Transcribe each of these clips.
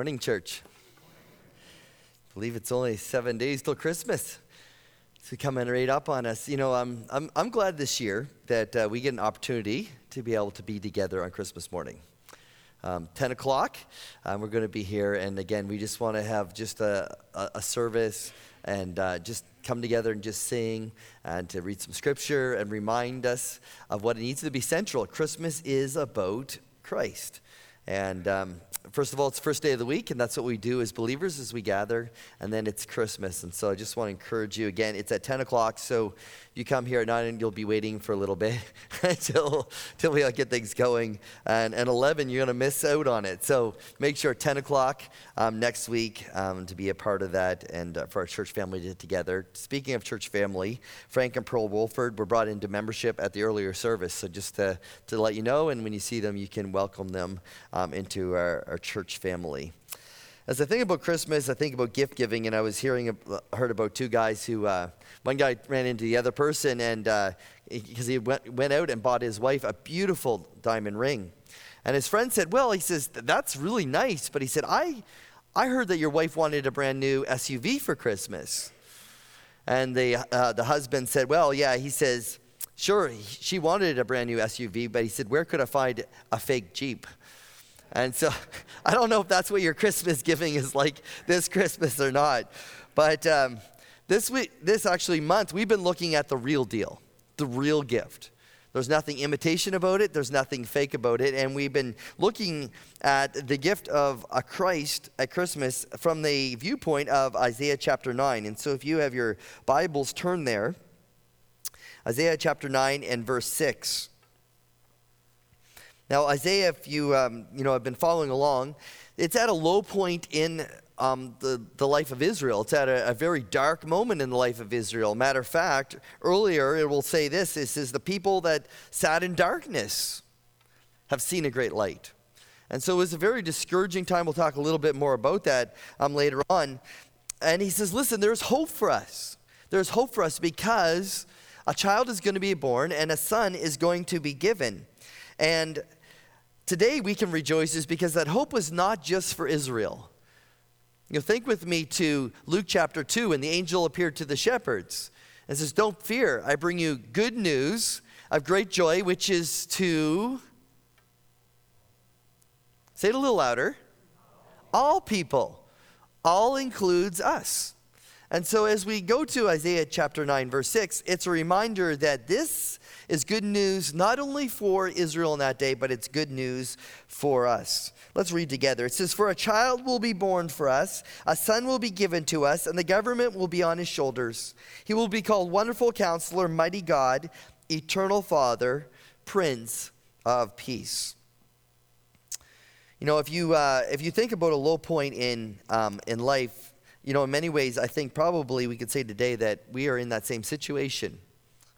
Morning, church. I believe it's only seven days till Christmas. It's coming right up on us. You know, I'm, I'm, I'm glad this year that uh, we get an opportunity to be able to be together on Christmas morning. Um, 10 o'clock, um, we're going to be here. And again, we just want to have just a, a, a service and uh, just come together and just sing and to read some scripture and remind us of what it needs to be central. Christmas is about Christ. And um, first of all, it's first day of the week, and that's what we do as believers as we gather. And then it's Christmas. And so I just want to encourage you again, it's at 10 o'clock. So you come here at 9 and you'll be waiting for a little bit until, until we get things going. And at 11, you're going to miss out on it. So make sure 10 o'clock um, next week um, to be a part of that and uh, for our church family to get together. Speaking of church family, Frank and Pearl Wolford were brought into membership at the earlier service. So just to, to let you know, and when you see them, you can welcome them um, into our, our church family. As I think about Christmas, I think about gift giving, and I was hearing, heard about two guys who, uh, one guy ran into the other person, and because uh, he went, went out and bought his wife a beautiful diamond ring. And his friend said, Well, he says, that's really nice, but he said, I, I heard that your wife wanted a brand new SUV for Christmas. And the, uh, the husband said, Well, yeah, he says, Sure, she wanted a brand new SUV, but he said, Where could I find a fake Jeep? And so I don't know if that's what your Christmas giving is like this Christmas or not. But um, this, week, this actually month, we've been looking at the real deal, the real gift. There's nothing imitation about it, there's nothing fake about it. And we've been looking at the gift of a Christ at Christmas from the viewpoint of Isaiah chapter 9. And so if you have your Bibles, turn there. Isaiah chapter 9 and verse 6. Now, Isaiah, if you, um, you know, have been following along, it's at a low point in um, the, the life of Israel. It's at a, a, very dark moment in the life of Israel. Matter of fact, earlier it will say this it says, The people that sat in darkness have seen a great light. And so it was a very discouraging time. We'll talk a little bit more about that um, later on. And he says, Listen, there's hope for us. There's hope for us because a child is going to be born and a son is going to be given. And today we can rejoice is because that hope was not just for Israel. You know, think with me to Luke chapter 2 when the angel appeared to the shepherds and says, Don't fear, I bring you good news of great joy, which is to, say it a little louder, all people. All includes us. And so as we go to Isaiah chapter 9, verse 6, it's a reminder that this is good news not only for Israel in that day, but it's good news for us. Let's read together. It says, For a child will be born for us, a son will be given to us, and the government will be on his shoulders. He will be called Wonderful Counselor, Mighty God, Eternal Father, Prince of Peace. You know, if you, uh, if you think about a low point in, um, in life, you know, in many ways, I think probably we could say today that we are in that same situation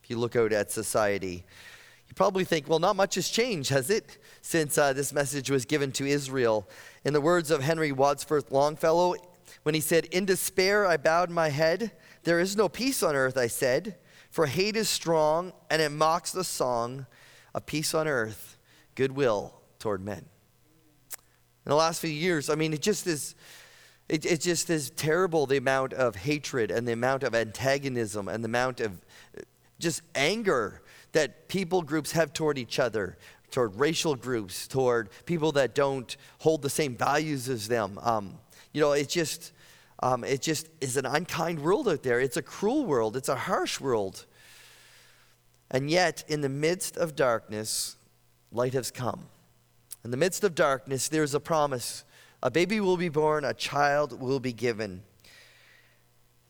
if you look out at society. You probably think, well, not much has changed, has it, since uh, this message was given to Israel? In the words of Henry Wadsworth Longfellow, when he said, In despair I bowed my head, there is no peace on earth, I said, for hate is strong, and it mocks the song of peace on earth, goodwill toward men. In the last few years, I mean, it just is. It, it just is terrible the amount of hatred and the amount of antagonism and the amount of just anger that people groups have toward each other, toward racial groups, toward people that don't hold the same values as them. Um, you know, it just, um, it just is an unkind world out there. It's a cruel world. It's a harsh world. And yet, in the midst of darkness, light has come. In the midst of darkness, there's a promise. A baby will be born, a child will be given.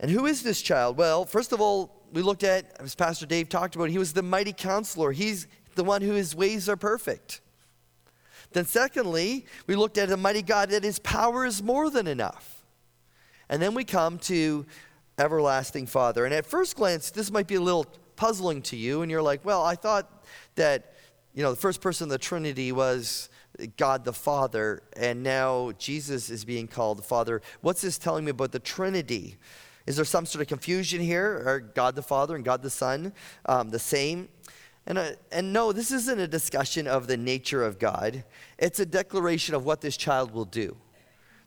And who is this child? Well, first of all, we looked at, as Pastor Dave talked about, he was the mighty counselor. He's the one who his ways are perfect. Then, secondly, we looked at a mighty God that his power is more than enough. And then we come to everlasting Father. And at first glance, this might be a little puzzling to you, and you're like, well, I thought that, you know, the first person of the Trinity was God the Father, and now Jesus is being called the Father. What's this telling me about the Trinity? Is there some sort of confusion here? Are God the Father and God the Son um, the same? And, uh, and no, this isn't a discussion of the nature of God. It's a declaration of what this child will do.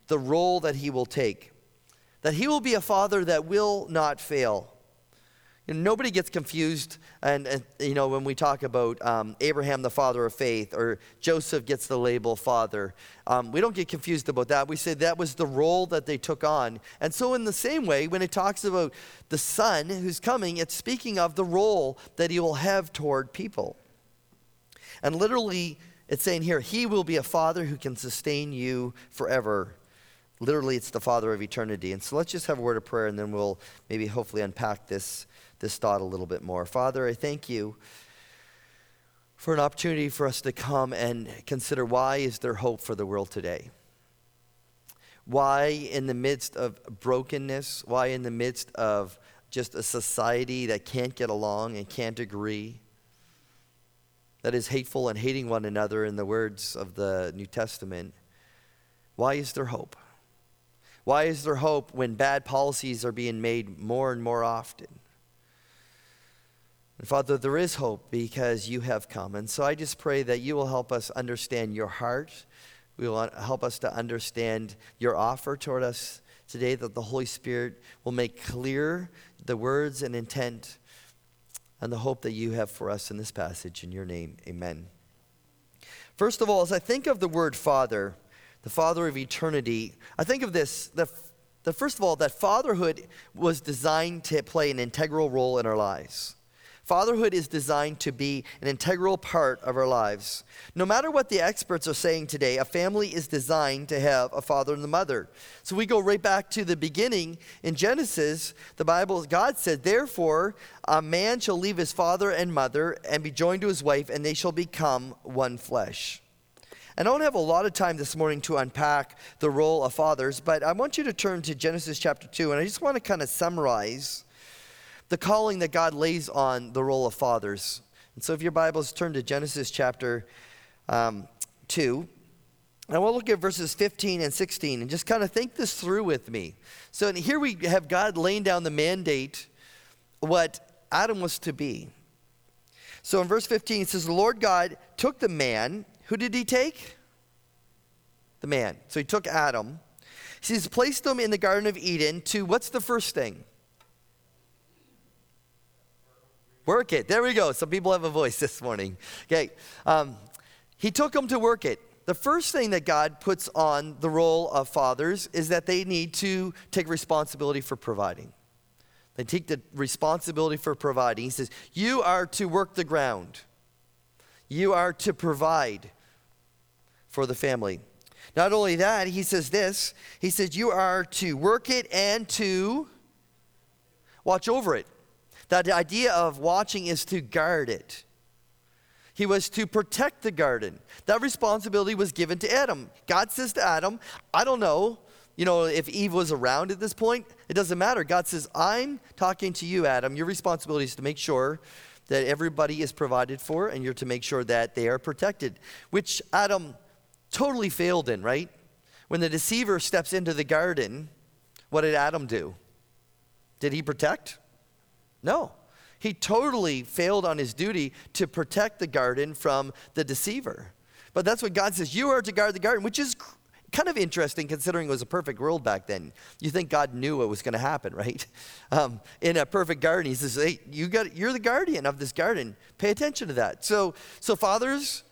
the role that he will take. That he will be a father that will not fail. You know, nobody gets confused, and, and, you know when we talk about um, Abraham, the father of faith, or Joseph gets the label father. Um, we don't get confused about that. We say that was the role that they took on. And so, in the same way, when it talks about the son who's coming, it's speaking of the role that he will have toward people. And literally, it's saying here, he will be a father who can sustain you forever. Literally, it's the father of eternity. And so, let's just have a word of prayer, and then we'll maybe hopefully unpack this this thought a little bit more. Father, I thank you for an opportunity for us to come and consider why is there hope for the world today? Why, in the midst of brokenness, why, in the midst of just a society that can't get along and can't agree, that is hateful and hating one another, in the words of the New Testament, why is there hope? Why is there hope when bad policies are being made more and more often? And Father, there is hope because you have come. And so I just pray that you will help us understand your heart. We will help us to understand your offer toward us today, that the Holy Spirit will make clear the words and intent and the hope that you have for us in this passage. In your name, amen. First of all, as I think of the word Father, the Father of eternity, I think of this that, that first of all, that fatherhood was designed to play an integral role in our lives. Fatherhood is designed to be an integral part of our lives. No matter what the experts are saying today, a family is designed to have a father and a mother. So we go right back to the beginning in Genesis. The Bible, God said, Therefore, a man shall leave his father and mother and be joined to his wife, and they shall become one flesh. I don't have a lot of time this morning to unpack the role of fathers, but I want you to turn to Genesis chapter 2, and I just want to kind of summarize the calling that God lays on the role of fathers. And so, if your Bibles turn to Genesis chapter um, 2, I want to look at verses 15 and 16 and just kind of think this through with me. So, here we have God laying down the mandate, what Adam was to be. So, in verse 15, it says, The Lord God took the man. Who did he take? The man. So, he took Adam. He says, placed him in the Garden of Eden to what's the first thing? Work it. There we go. Some people have a voice this morning. Okay. Um, he took them to work it. The first thing that God puts on the role of fathers is that they need to take responsibility for providing. They take the responsibility for providing. He says, You are to work the ground, you are to provide for the family. Not only that, he says this He says, You are to work it and to watch over it. That idea of watching is to guard it. He was to protect the garden. That responsibility was given to Adam. God says to Adam, I don't know, you know, if Eve was around at this point, it doesn't matter. God says, I'm talking to you, Adam. Your responsibility is to make sure that everybody is provided for and you're to make sure that they are protected, which Adam totally failed in, right? When the deceiver steps into the garden, what did Adam do? Did he protect? No. He totally failed on his duty to protect the garden from the deceiver. But that's what God says you are to guard the garden, which is kind of interesting considering it was a perfect world back then. You think God knew what was going to happen, right? Um, in a perfect garden, He says, "Hey, you got, you're the guardian of this garden. Pay attention to that." So, so fathers,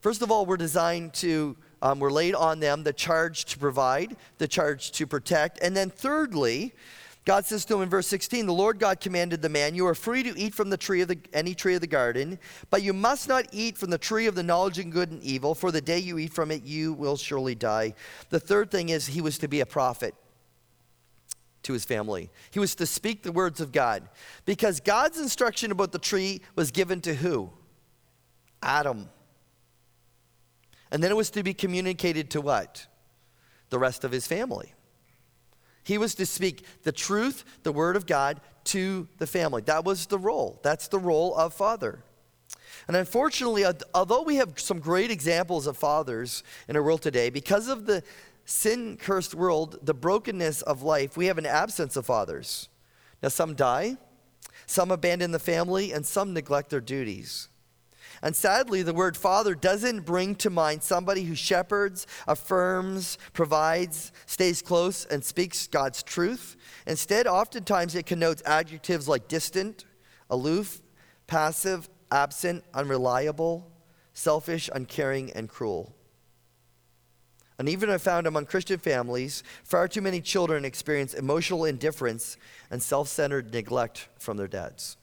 first of all, we're designed to, um, we're laid on them the charge to provide, the charge to protect, and then thirdly, God says to him in verse 16, The Lord God commanded the man, You are free to eat from the tree of the, any tree of the garden, but you must not eat from the tree of the knowledge of good and evil, for the day you eat from it, you will surely die. The third thing is he was to be a prophet to his family. He was to speak the words of God. Because God's instruction about the tree was given to who? Adam. And then it was to be communicated to what? The rest of his family. He was to speak the truth, the word of God, to the family. That was the role. That's the role of father. And unfortunately, uh, although we have some great examples of fathers in our world today, because of the sin cursed world, the brokenness of life, we have an absence of fathers. Now, some die, some abandon the family, and some neglect their duties. And sadly, the word father doesn't bring to mind somebody who shepherds, affirms, provides, stays close, and speaks God's truth. Instead, oftentimes it connotes adjectives like distant, aloof, passive, absent, unreliable, selfish, uncaring, and cruel. And even I found among Christian families, far too many children experience emotional indifference and self centered neglect from their dads.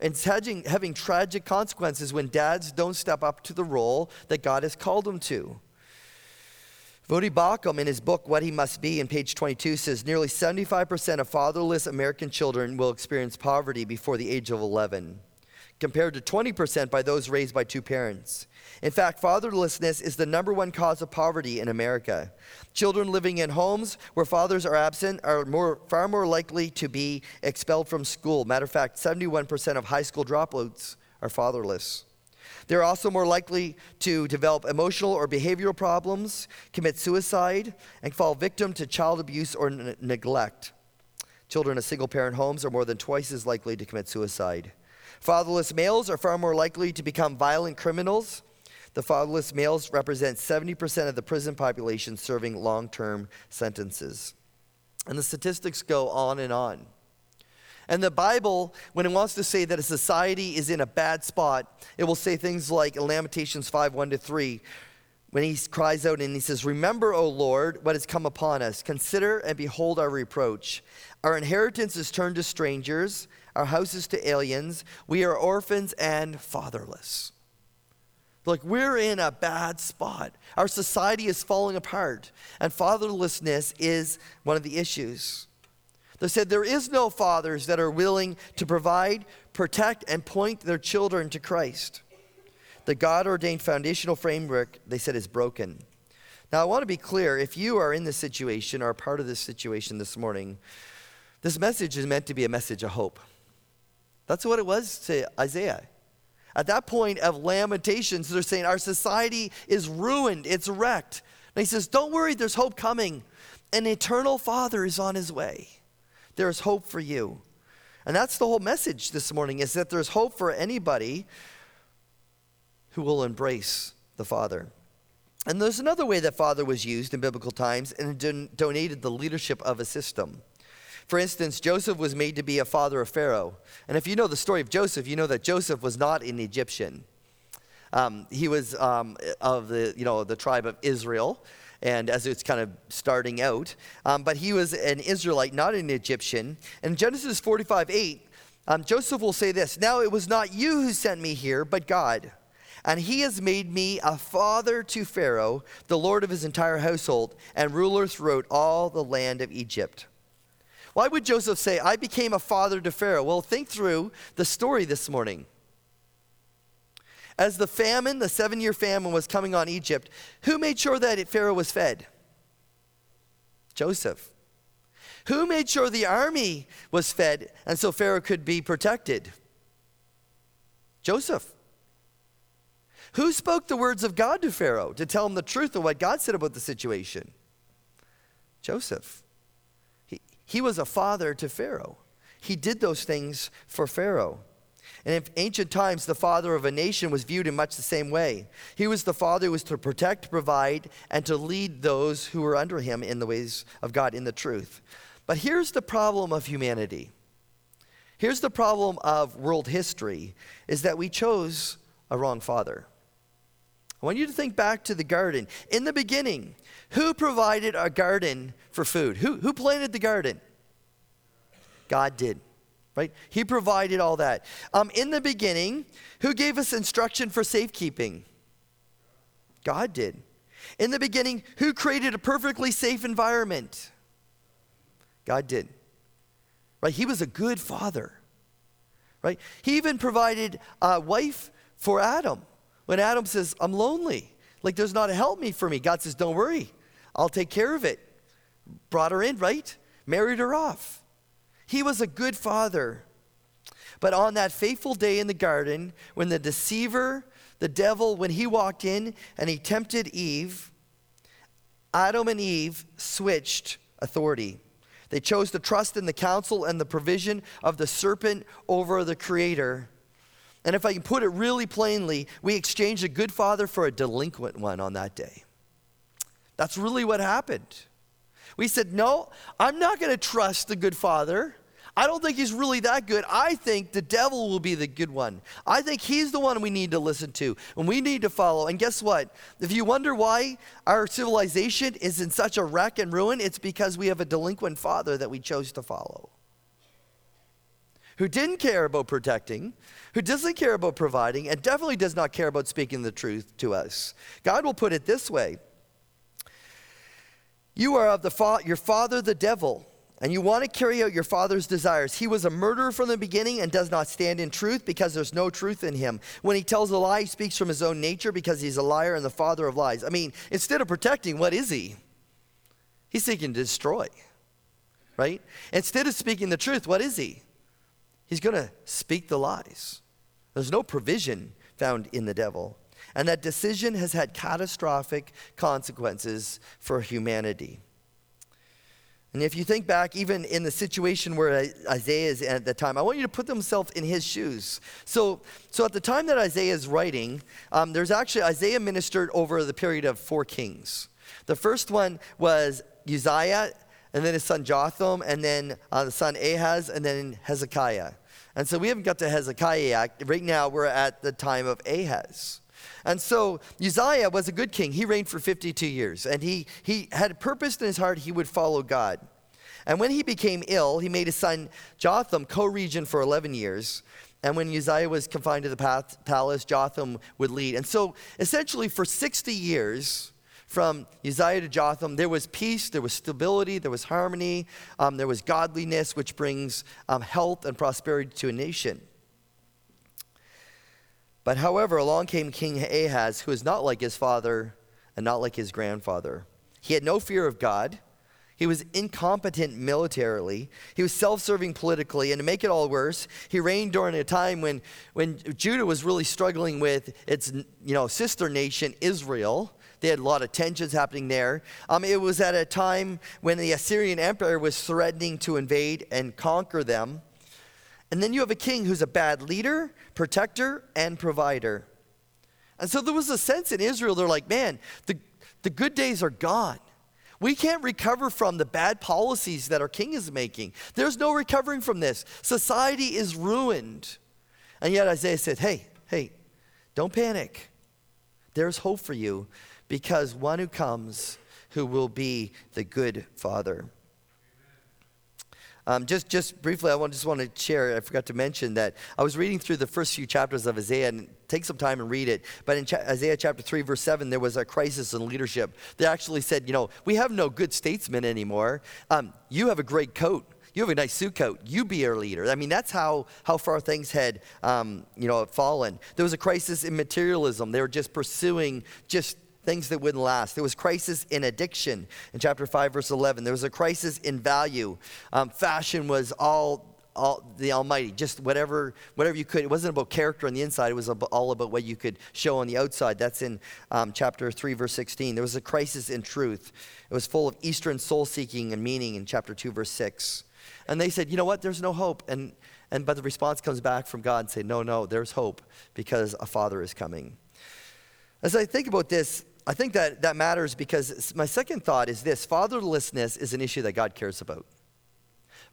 And having, having tragic consequences when dads don't step up to the role that God has called them to. Voddie Baucham, in his book, What He Must Be, in page 22, says nearly 75% of fatherless American children will experience poverty before the age of 11, compared to 20% by those raised by two parents. In fact, fatherlessness is the number one cause of poverty in America. Children living in homes where fathers are absent are more, far more likely to be expelled from school. Matter of fact, 71% of high school dropouts are fatherless. They're also more likely to develop emotional or behavioral problems, commit suicide, and fall victim to child abuse or n- neglect. Children in single parent homes are more than twice as likely to commit suicide. Fatherless males are far more likely to become violent criminals the fatherless males represent 70% of the prison population serving long term sentences. And the statistics go on and on. And the Bible, when it wants to say that a society is in a bad spot, it will say things like in Lamentations 5 1 to 3, when he cries out and he says, Remember, O Lord, what has come upon us. Consider and behold our reproach. Our inheritance is turned to strangers, our houses to aliens. We are orphans and fatherless. Like, we're in a bad spot. Our society is falling apart, and fatherlessness is one of the issues. They said there is no fathers that are willing to provide, protect, and point their children to Christ. The God ordained foundational framework, they said, is broken. Now, I want to be clear if you are in this situation or part of this situation this morning, this message is meant to be a message of hope. That's what it was to Isaiah. At that point of Lamentations, they're saying, Our society is ruined, it's wrecked. And he says, Don't worry, there's hope coming. An eternal Father is on his way. There is hope for you. And that's the whole message this morning is that there's hope for anybody who will embrace the Father. And there's another way that Father was used in biblical times and don- donated the leadership of a system. For instance, Joseph was made to be a father of Pharaoh. And if you know the story of Joseph, you know that Joseph was not an Egyptian. Um, he was um, of the, you know, the tribe of Israel, and as it's kind of starting out. Um, but he was an Israelite, not an Egyptian. In Genesis 45 8, um, Joseph will say this Now it was not you who sent me here, but God. And he has made me a father to Pharaoh, the Lord of his entire household, and ruler throughout all the land of Egypt. Why would Joseph say, I became a father to Pharaoh? Well, think through the story this morning. As the famine, the seven year famine was coming on Egypt, who made sure that Pharaoh was fed? Joseph. Who made sure the army was fed and so Pharaoh could be protected? Joseph. Who spoke the words of God to Pharaoh to tell him the truth of what God said about the situation? Joseph. He he was a father to Pharaoh. He did those things for Pharaoh. And in ancient times, the father of a nation was viewed in much the same way. He was the father who was to protect, provide, and to lead those who were under him in the ways of God, in the truth. But here's the problem of humanity. Here's the problem of world history is that we chose a wrong father. I want you to think back to the garden. In the beginning, who provided a garden for food? Who, who planted the garden? God did, right? He provided all that. Um, in the beginning, who gave us instruction for safekeeping? God did. In the beginning, who created a perfectly safe environment? God did. Right? He was a good father. Right? He even provided a wife for Adam. When Adam says, I'm lonely, like there's not a help me for me, God says, Don't worry, I'll take care of it. Brought her in, right? Married her off. He was a good father. But on that fateful day in the garden, when the deceiver, the devil, when he walked in and he tempted Eve, Adam and Eve switched authority. They chose to trust in the counsel and the provision of the serpent over the Creator. And if I can put it really plainly, we exchanged a good father for a delinquent one on that day. That's really what happened. We said, No, I'm not going to trust the good father. I don't think he's really that good. I think the devil will be the good one. I think he's the one we need to listen to and we need to follow. And guess what? If you wonder why our civilization is in such a wreck and ruin, it's because we have a delinquent father that we chose to follow. Who didn't care about protecting, who doesn't care about providing, and definitely does not care about speaking the truth to us. God will put it this way You are of the fa- your father, the devil and you want to carry out your father's desires. He was a murderer from the beginning and does not stand in truth because there's no truth in him. When he tells a lie, he speaks from his own nature because he's a liar and the father of lies. I mean, instead of protecting, what is he? He's seeking to destroy, right? Instead of speaking the truth, what is he? He's going to speak the lies. There's no provision found in the devil. And that decision has had catastrophic consequences for humanity. And if you think back, even in the situation where Isaiah is at the time, I want you to put themselves in his shoes. So, so at the time that Isaiah is writing, um, there's actually Isaiah ministered over the period of four kings. The first one was Uzziah, and then his son Jotham, and then uh, the son Ahaz, and then Hezekiah. And so we haven't got to Hezekiah yet. Right now, we're at the time of Ahaz. And so Uzziah was a good king. He reigned for 52 years, and he, he had purposed in his heart he would follow God. And when he became ill, he made his son Jotham co regent for 11 years. And when Uzziah was confined to the palace, Jotham would lead. And so essentially, for 60 years, from Uzziah to Jotham, there was peace, there was stability, there was harmony, um, there was godliness, which brings um, health and prosperity to a nation. But however, along came King Ahaz, who is not like his father and not like his grandfather. He had no fear of God. He was incompetent militarily. He was self serving politically. And to make it all worse, he reigned during a time when, when Judah was really struggling with its you know, sister nation, Israel. They had a lot of tensions happening there. Um, it was at a time when the Assyrian Empire was threatening to invade and conquer them. And then you have a king who's a bad leader, protector, and provider. And so there was a sense in Israel, they're like, man, the, the good days are gone. We can't recover from the bad policies that our king is making. There's no recovering from this. Society is ruined. And yet Isaiah said, hey, hey, don't panic. There's hope for you because one who comes who will be the good father. Um, just, just briefly, I want, just want to share, I forgot to mention that I was reading through the first few chapters of Isaiah, and take some time and read it. But in cha- Isaiah chapter 3, verse 7, there was a crisis in leadership. They actually said, you know, we have no good statesmen anymore. Um, you have a great coat you have a nice suit coat. You be our leader. I mean, that's how, how far things had, um, you know, fallen. There was a crisis in materialism. They were just pursuing just things that wouldn't last. There was crisis in addiction in chapter 5, verse 11. There was a crisis in value. Um, fashion was all all, the Almighty, just whatever, whatever you could. It wasn't about character on the inside, it was all about what you could show on the outside. That's in um, chapter 3, verse 16. There was a crisis in truth. It was full of Eastern soul seeking and meaning in chapter 2, verse 6. And they said, you know what, there's no hope. And, and, but the response comes back from God and say, no, no, there's hope because a father is coming. As I think about this, I think that that matters because my second thought is this fatherlessness is an issue that God cares about.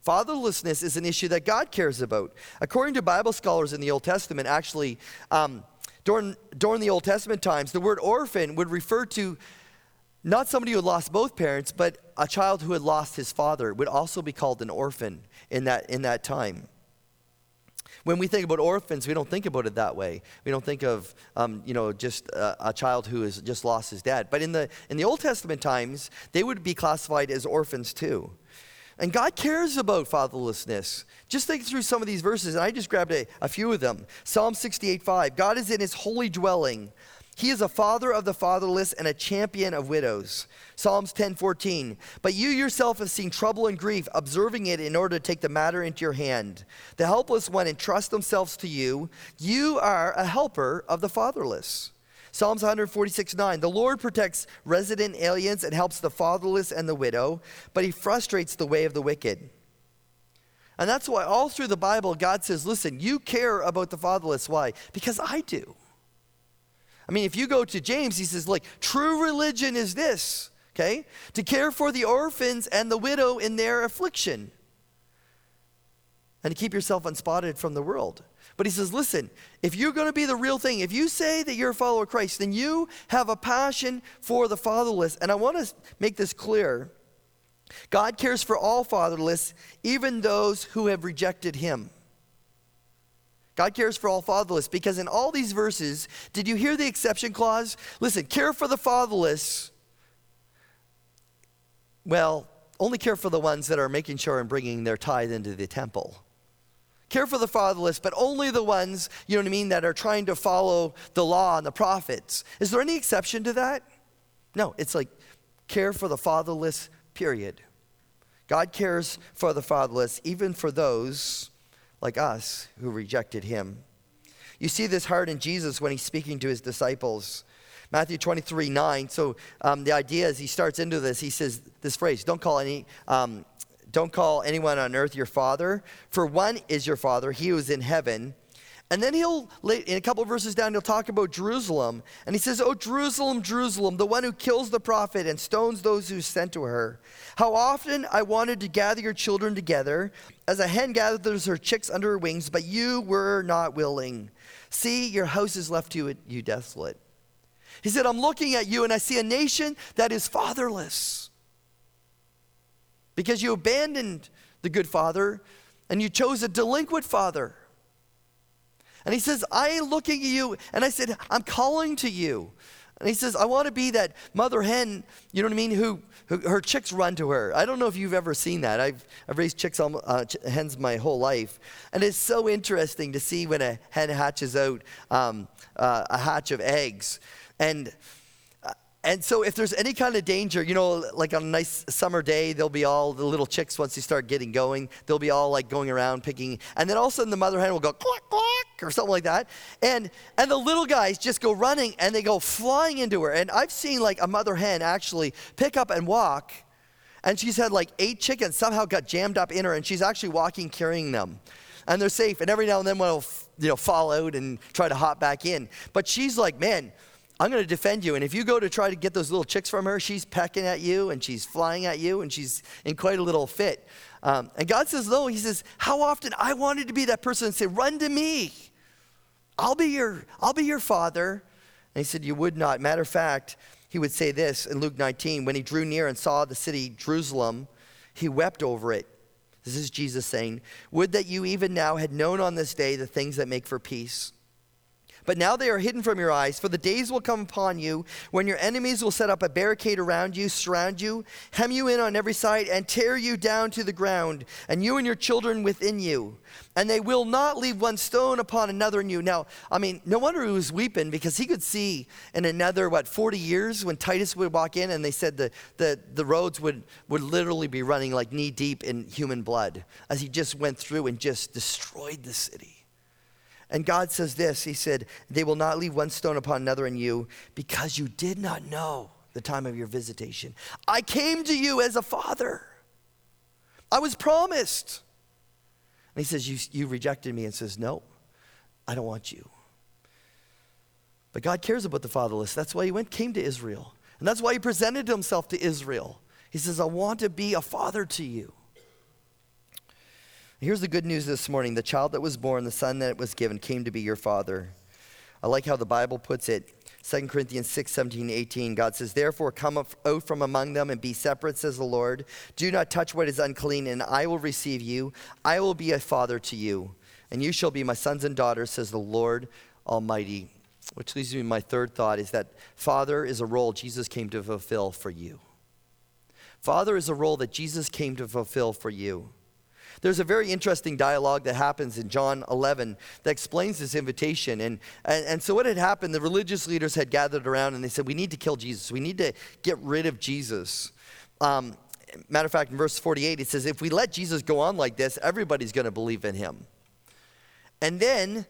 Fatherlessness is an issue that God cares about. According to Bible scholars in the Old Testament, actually, um, during, during the Old Testament times, the word orphan would refer to not somebody who had lost both parents, but a child who had lost his father would also be called an orphan in that, in that time. When we think about orphans, we don't think about it that way. We don't think of, um, you know, just a, a, child who has just lost his dad. But in the, in the Old Testament times, they would be classified as orphans too. And God cares about fatherlessness. Just think through some of these verses, and I just grabbed a, a few of them. Psalm 68 5. God is in his holy dwelling. He is a father of the fatherless and a champion of widows. Psalms 10:14. But you yourself have seen trouble and grief, observing it in order to take the matter into your hand. The helpless one entrust themselves to you. You are a helper of the fatherless. Psalms 146 9. The Lord protects resident aliens and helps the fatherless and the widow, but he frustrates the way of the wicked. And that's why all through the Bible, God says, listen, you care about the fatherless. Why? Because I do. I mean, if you go to James, he says, like, true religion is this, okay? To care for the orphans and the widow in their affliction and to keep yourself unspotted from the world. But he says, listen, if you're going to be the real thing, if you say that you're a follower of Christ, then you have a passion for the fatherless. And I want to make this clear God cares for all fatherless, even those who have rejected him. God cares for all fatherless because in all these verses, did you hear the exception clause? Listen, care for the fatherless. Well, only care for the ones that are making sure and bringing their tithe into the temple. Care for the fatherless, but only the ones, you know what I mean, that are trying to follow the law and the prophets. Is there any exception to that? No, it's like care for the fatherless, period. God cares for the fatherless, even for those like us who rejected him. You see this heart in Jesus when he's speaking to his disciples. Matthew 23 9. So um, the idea is he starts into this, he says this phrase, don't call any. Um, don't call anyone on earth your father, for one is your father, he who is in heaven. And then he'll, in a couple verses down, he'll talk about Jerusalem. And he says, Oh, Jerusalem, Jerusalem, the one who kills the prophet and stones those who sent to her. How often I wanted to gather your children together, as a hen gathers her chicks under her wings, but you were not willing. See, your house is left to you desolate. He said, I'm looking at you and I see a nation that is fatherless because you abandoned the good father and you chose a delinquent father. And he says, I am looking at you, and I said, I'm calling to you. And he says, I want to be that mother hen, you know what I mean, who, who her chicks run to her. I don't know if you've ever seen that. I've, I've raised chicks, uh, hens my whole life. And it's so interesting to see when a hen hatches out um, uh, a hatch of eggs. And and so, if there's any kind of danger, you know, like on a nice summer day, they'll be all the little chicks once they start getting going, they'll be all like going around picking, and then all of a sudden the mother hen will go quack quack or something like that, and and the little guys just go running and they go flying into her. And I've seen like a mother hen actually pick up and walk, and she's had like eight chickens somehow got jammed up in her, and she's actually walking carrying them, and they're safe. And every now and then one will you know fall out and try to hop back in, but she's like, man I'm going to defend you. And if you go to try to get those little chicks from her, she's pecking at you and she's flying at you and she's in quite a little fit. Um, and God says, no, He says, how often I wanted to be that person and say, run to me. I'll be your, I'll be your father. And he said, you would not. Matter of fact, he would say this in Luke 19 when he drew near and saw the city Jerusalem, he wept over it. This is Jesus saying, Would that you even now had known on this day the things that make for peace but now they are hidden from your eyes, for the days will come upon you when your enemies will set up a barricade around you, surround you, hem you in on every side, and tear you down to the ground, and you and your children within you. And they will not leave one stone upon another in you. Now, I mean, no wonder he was weeping because he could see in another, what, 40 years when Titus would walk in and they said the, the, the roads would, would literally be running like knee deep in human blood as he just went through and just destroyed the city. And God says this He said, They will not leave one stone upon another in you because you did not know the time of your visitation. I came to you as a father, I was promised. And He says, You, you rejected me and says, No, I don't want you. But God cares about the fatherless. That's why He went, came to Israel. And that's why He presented Himself to Israel. He says, I want to be a father to you. Here's the good news this morning the child that was born, the son that was given, came to be your father. I like how the Bible puts it. 2 Corinthians 6, 17, 18, God says, Therefore come out from among them and be separate, says the Lord. Do not touch what is unclean, and I will receive you. I will be a father to you, and you shall be my sons and daughters, says the Lord Almighty. Which leads me to my third thought is that father is a role Jesus came to fulfill for you. Father is a role that Jesus came to fulfill for you. There's a very interesting dialogue that happens in John 11 that explains this invitation. And, and, and so, what had happened, the religious leaders had gathered around and they said, We need to kill Jesus. We need to get rid of Jesus. Um, matter of fact, in verse 48, it says, If we let Jesus go on like this, everybody's going to believe in him. And then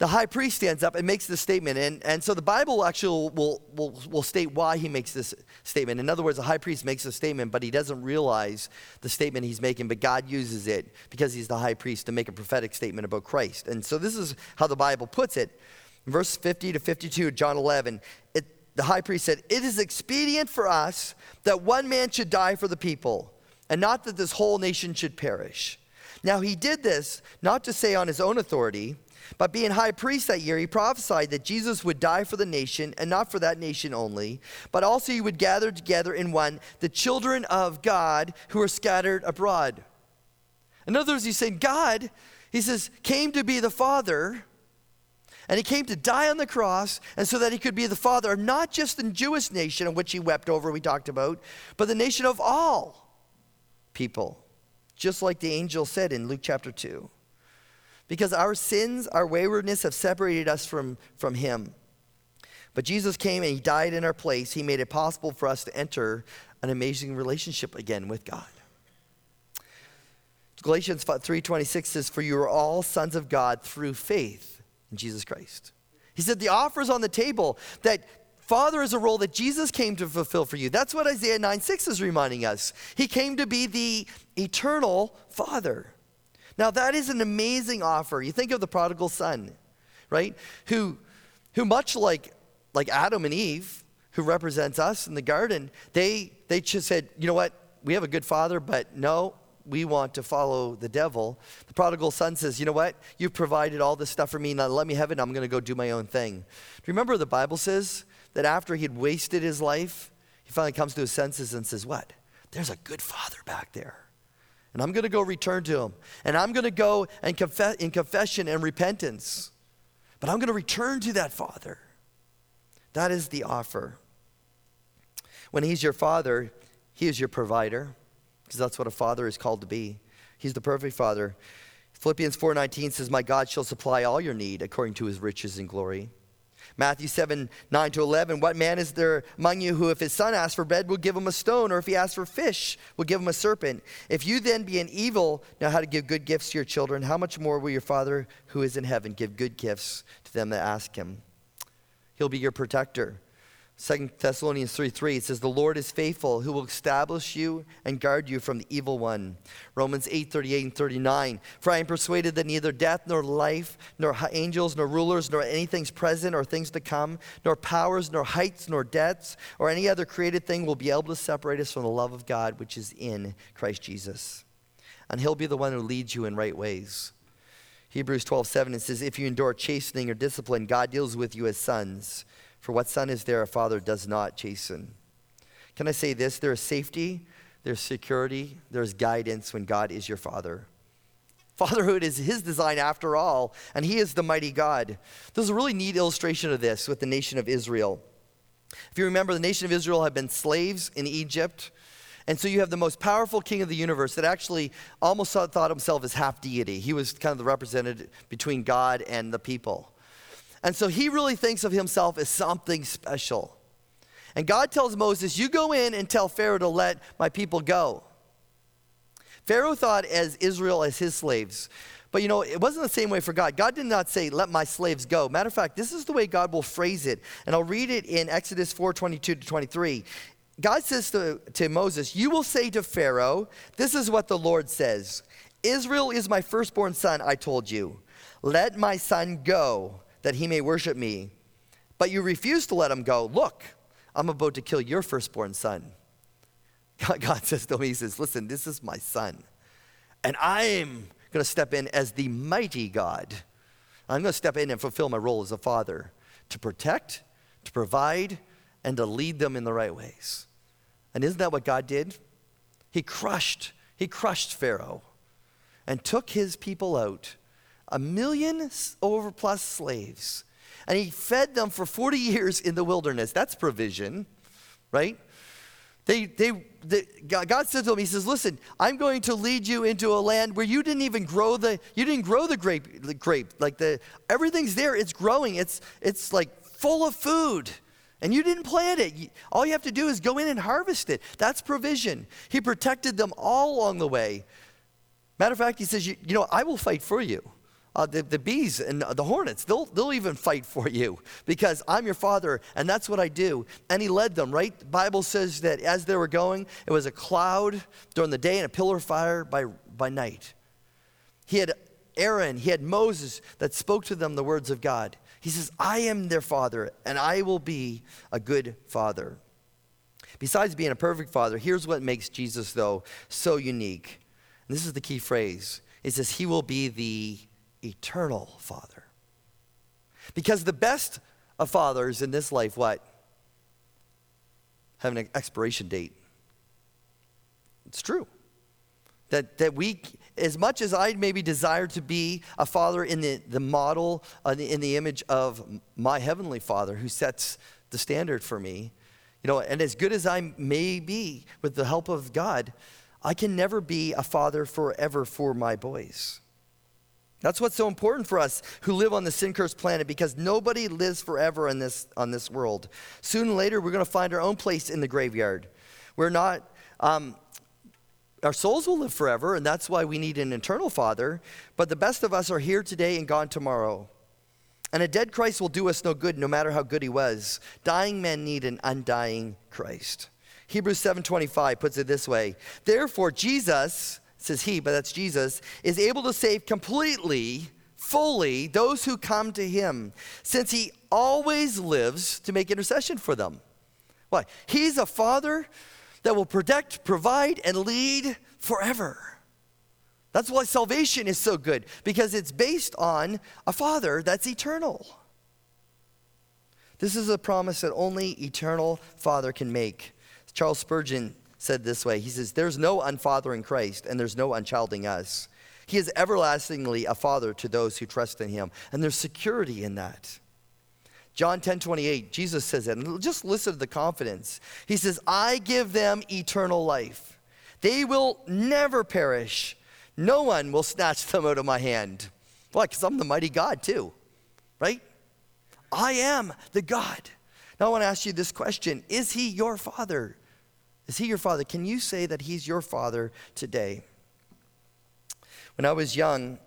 the high priest stands up and makes this statement. And, and so the Bible actually will, will, will state why he makes this statement. In other words, the high priest makes a statement, but he doesn't realize the statement he's making, but God uses it because he's the high priest to make a prophetic statement about Christ. And so this is how the Bible puts it. verse 50 to 52, John 11, it, the high priest said, It is expedient for us that one man should die for the people, and not that this whole nation should perish. Now he did this not to say on his own authority, but being high priest that year, he prophesied that Jesus would die for the nation, and not for that nation only, but also he would gather together in one the children of God who are scattered abroad. In other words, he's saying, God, he says, came to be the Father, and he came to die on the cross, and so that he could be the Father, not just the Jewish nation, in which he wept over, we talked about, but the nation of all people, just like the angel said in Luke chapter 2 because our sins, our waywardness have separated us from, from Him. But Jesus came and He died in our place. He made it possible for us to enter an amazing relationship again with God. Galatians 3:26 says for you are all sons of God through faith in Jesus Christ. He said the offer is on the table that Father is a role that Jesus came to fulfill for you. That's what Isaiah 9 6 is reminding us. He came to be the eternal Father. Now, that is an amazing offer. You think of the prodigal son, right? Who, who much like, like Adam and Eve, who represents us in the garden, they, they just said, you know what? We have a good father, but no, we want to follow the devil. The prodigal son says, You know what? You've provided all this stuff for me. Now let me have it. I'm going to go do my own thing. Do you remember the Bible says that after he'd wasted his life, he finally comes to his senses and says, What? There's a good father back there. And I'm going to go return to him. And I'm going to go and confess in confession and repentance. But I'm going to return to that father. That is the offer. When he's your father, he is your provider because that's what a father is called to be. He's the perfect father. Philippians 4:19 says, "My God shall supply all your need according to his riches and glory." Matthew 7, 9 to 11. What man is there among you who, if his son asks for bread, will give him a stone, or if he asks for fish, will give him a serpent? If you then, being evil, know how to give good gifts to your children, how much more will your Father who is in heaven give good gifts to them that ask him? He'll be your protector. Second Thessalonians 3 3, it says, The Lord is faithful, who will establish you and guard you from the evil one. Romans 8 38 and 39, For I am persuaded that neither death, nor life, nor angels, nor rulers, nor anything's present or things to come, nor powers, nor heights, nor depths, or any other created thing will be able to separate us from the love of God which is in Christ Jesus. And He'll be the one who leads you in right ways. Hebrews 12 7, it says, If you endure chastening or discipline, God deals with you as sons. For what son is there a father does not chasten? Can I say this? There is safety, there's security, there's guidance when God is your father. Fatherhood is his design after all, and he is the mighty God. There's a really neat illustration of this with the nation of Israel. If you remember, the nation of Israel had been slaves in Egypt. And so you have the most powerful king of the universe that actually almost thought himself as half deity. He was kind of the representative between God and the people. And so he really thinks of himself as something special. And God tells Moses, You go in and tell Pharaoh to let my people go. Pharaoh thought as Israel as his slaves. But you know, it wasn't the same way for God. God did not say, let my slaves go. Matter of fact, this is the way God will phrase it. And I'll read it in Exodus 4 22 to 23. God says to, to Moses, You will say to Pharaoh, This is what the Lord says Israel is my firstborn son, I told you. Let my son go that he may worship me. But you refuse to let him go. Look, I'm about to kill your firstborn son. God, says to me, He says, Listen, this is my son. And I'm going to step in as the mighty God. I'm going to step in and fulfill my role as a father to protect, to provide, and to lead them in the right ways. And isn't that what God did? He crushed, he crushed Pharaoh and took his people out a million over plus slaves. And he fed them for 40 years in the wilderness. That's provision, right? They, they, they, God said to them, He says, Listen, I'm going to lead you into a land where you didn't even grow the, you didn't grow the grape, the grape. Like the, everything's there, it's growing, it's, it's like full of food. And you didn't plant it. All you have to do is go in and harvest it. That's provision. He protected them all along the way. Matter of fact, he says, You, you know, I will fight for you. Uh, the, the bees and the hornets, they'll, they'll even fight for you because I'm your father and that's what I do. And he led them, right? The Bible says that as they were going, it was a cloud during the day and a pillar of fire by, by night. He had Aaron, he had Moses that spoke to them the words of God. He says, I am their father and I will be a good father. Besides being a perfect father, here's what makes Jesus, though, so unique. And this is the key phrase it says, He will be the eternal Father. Because the best of fathers in this life, what? Have an expiration date. It's true. That, that we, as much as I maybe desire to be a father in the, the model, uh, in the image of my heavenly father who sets the standard for me, you know, and as good as I may be with the help of God, I can never be a father forever for my boys. That's what's so important for us who live on the sin cursed planet because nobody lives forever in this, on this world. Soon or later, we're going to find our own place in the graveyard. We're not, um, our souls will live forever, and that's why we need an eternal Father. But the best of us are here today and gone tomorrow. And a dead Christ will do us no good, no matter how good he was. Dying men need an undying Christ. Hebrews 7:25 puts it this way: Therefore, Jesus says he, but that's Jesus, is able to save completely, fully those who come to him, since he always lives to make intercession for them. Why? He's a father that will protect, provide, and lead forever. That's why salvation is so good, because it's based on a father that's eternal. This is a promise that only eternal father can make. Charles Spurgeon said this way He says, There's no unfathering Christ, and there's no unchilding us. He is everlastingly a father to those who trust in him, and there's security in that. John 10 28, Jesus says that. And just listen to the confidence. He says, I give them eternal life. They will never perish. No one will snatch them out of my hand. Why? Because I'm the mighty God, too, right? I am the God. Now, I want to ask you this question Is he your father? Is he your father? Can you say that he's your father today? When I was young,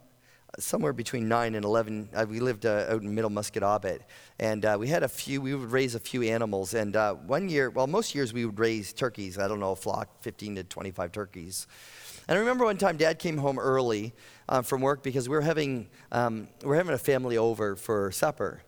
somewhere between 9 and 11, uh, we lived uh, out in Middle Musquodoboit, and uh, we had a few, we would raise a few animals. And uh, one year, well, most years we would raise turkeys. I don't know, a flock, 15 to 25 turkeys. And I remember one time Dad came home early uh, from work because we were having, um, we were having a family over for supper.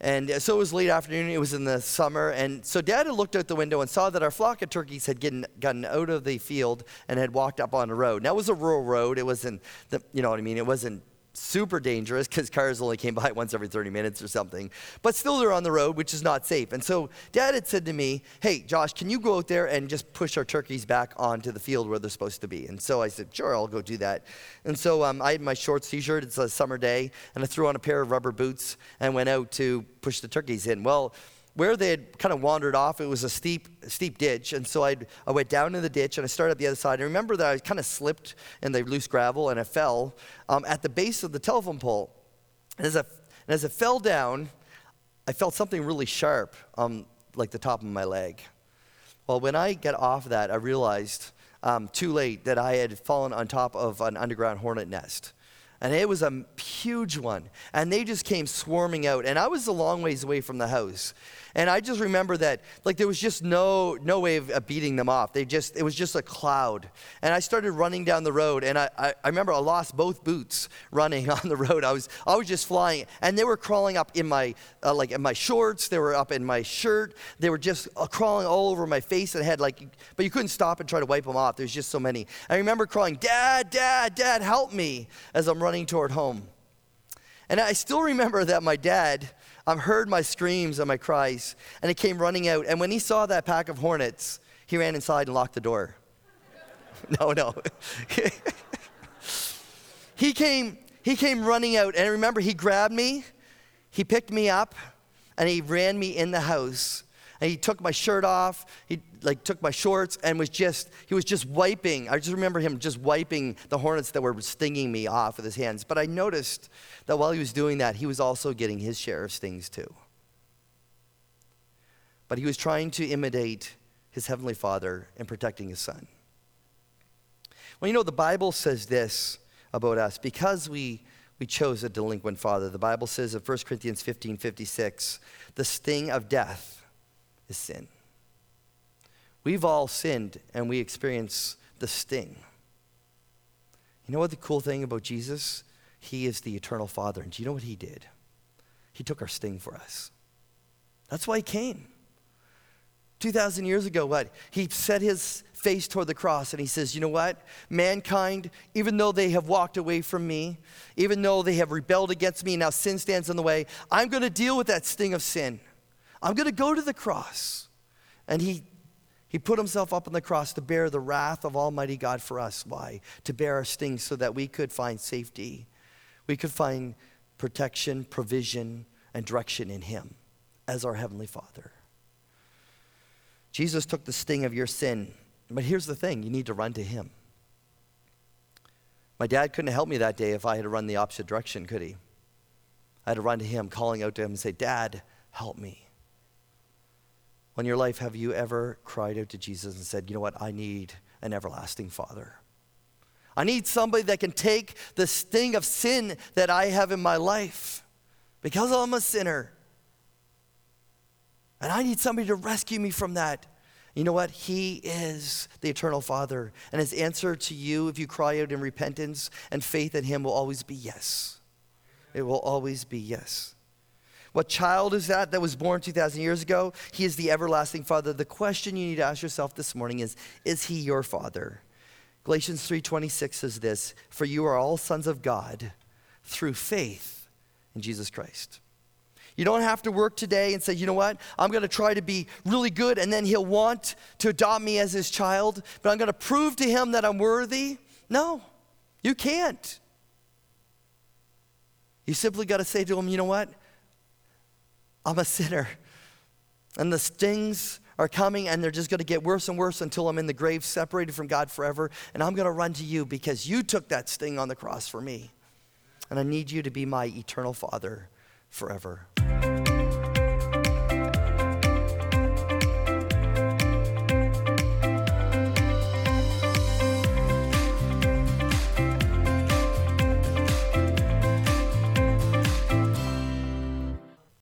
And uh, so it was late afternoon, it was in the summer. And so dad had looked out the window and saw that our flock of turkeys had getting, gotten out of the field and had walked up on a road. Now it was a rural road. It wasn't, the, you know what I mean? It wasn't super dangerous because cars only came by once every 30 minutes or something. But still, they're on the road, which is not safe. And so, Dad had said to me, Hey, Josh, can you go out there and just push our turkeys back onto the field where they're supposed to be? And so I said, Sure, I'll go do that. And so um, I had my shorts t shirt, it's a summer day, and I threw on a pair of rubber boots and went out to push the turkeys in. Well, where they had kind of wandered off, it was a steep, steep ditch. And so I'd, I went down in the ditch and I started at the other side. I remember that I kind of slipped in the loose gravel and I fell um, at the base of the telephone pole. And as, I, and as I fell down, I felt something really sharp on like the top of my leg. Well, when I got off that, I realized um, too late that I had fallen on top of an underground hornet nest and it was a huge one. And they just came swarming out. And I was a long ways away from the house. And I just remember that, like, there was just no, no way of, beating them off. They just, it was just a cloud. And I started running down the road, and I, I, I remember I lost both boots running on the road. I was, I was just flying, and they were crawling up in my, uh, like, in my shorts. They were up in my shirt. They were just uh, crawling all over my face and head, like, but you couldn't stop and try to wipe them off. There's just so many. I remember crying, Dad, Dad, Dad, help me, as I'm running toward home. And I still remember that my dad heard my screams and my cries, and he came running out. And when he saw that pack of hornets, he ran inside and locked the door. no, no. he came, he came running out, and remember, he grabbed me, he picked me up, and he ran me in the house and he took my shirt off he like took my shorts and was just he was just wiping i just remember him just wiping the hornets that were stinging me off with his hands but i noticed that while he was doing that he was also getting his share of stings too but he was trying to imitate his heavenly father in protecting his son well you know the bible says this about us because we we chose a delinquent father. The Bible says in 1 Corinthians 15 56, the sting of death is sin. We've all sinned and we experience the sting. You know what the cool thing about Jesus? He is the eternal Father. And do you know what he did? He took our sting for us. That's why he came. 2,000 years ago, what? He set his face toward the cross and he says, You know what? Mankind, even though they have walked away from me, even though they have rebelled against me, now sin stands in the way, I'm going to deal with that sting of sin. I'm going to go to the cross. And he, he put himself up on the cross to bear the wrath of Almighty God for us. Why? To bear our stings so that we could find safety, we could find protection, provision, and direction in him as our Heavenly Father. Jesus took the sting of your sin. But here's the thing you need to run to Him. My dad couldn't help me that day if I had to run the opposite direction, could he? I had to run to him, calling out to him and say, Dad, help me. In your life, have you ever cried out to Jesus and said, You know what? I need an everlasting Father. I need somebody that can take the sting of sin that I have in my life because I'm a sinner. And I need somebody to rescue me from that. You know what? He is the eternal Father. And his answer to you, if you cry out in repentance and faith in him, will always be yes. It will always be yes. What child is that that was born 2,000 years ago? He is the everlasting Father. The question you need to ask yourself this morning is Is he your Father? Galatians 3:26 says this, "For you are all sons of God through faith in Jesus Christ." You don't have to work today and say, you know what, I'm going to try to be really good, and then he'll want to adopt me as his child, but I'm going to prove to him that I'm worthy. No, you can't. You simply got to say to him, you know what, I'm a sinner, and the stings are coming and they're just going to get worse and worse until I'm in the grave separated from God forever. And I'm going to run to you because you took that sting on the cross for me. And I need you to be my eternal Father forever.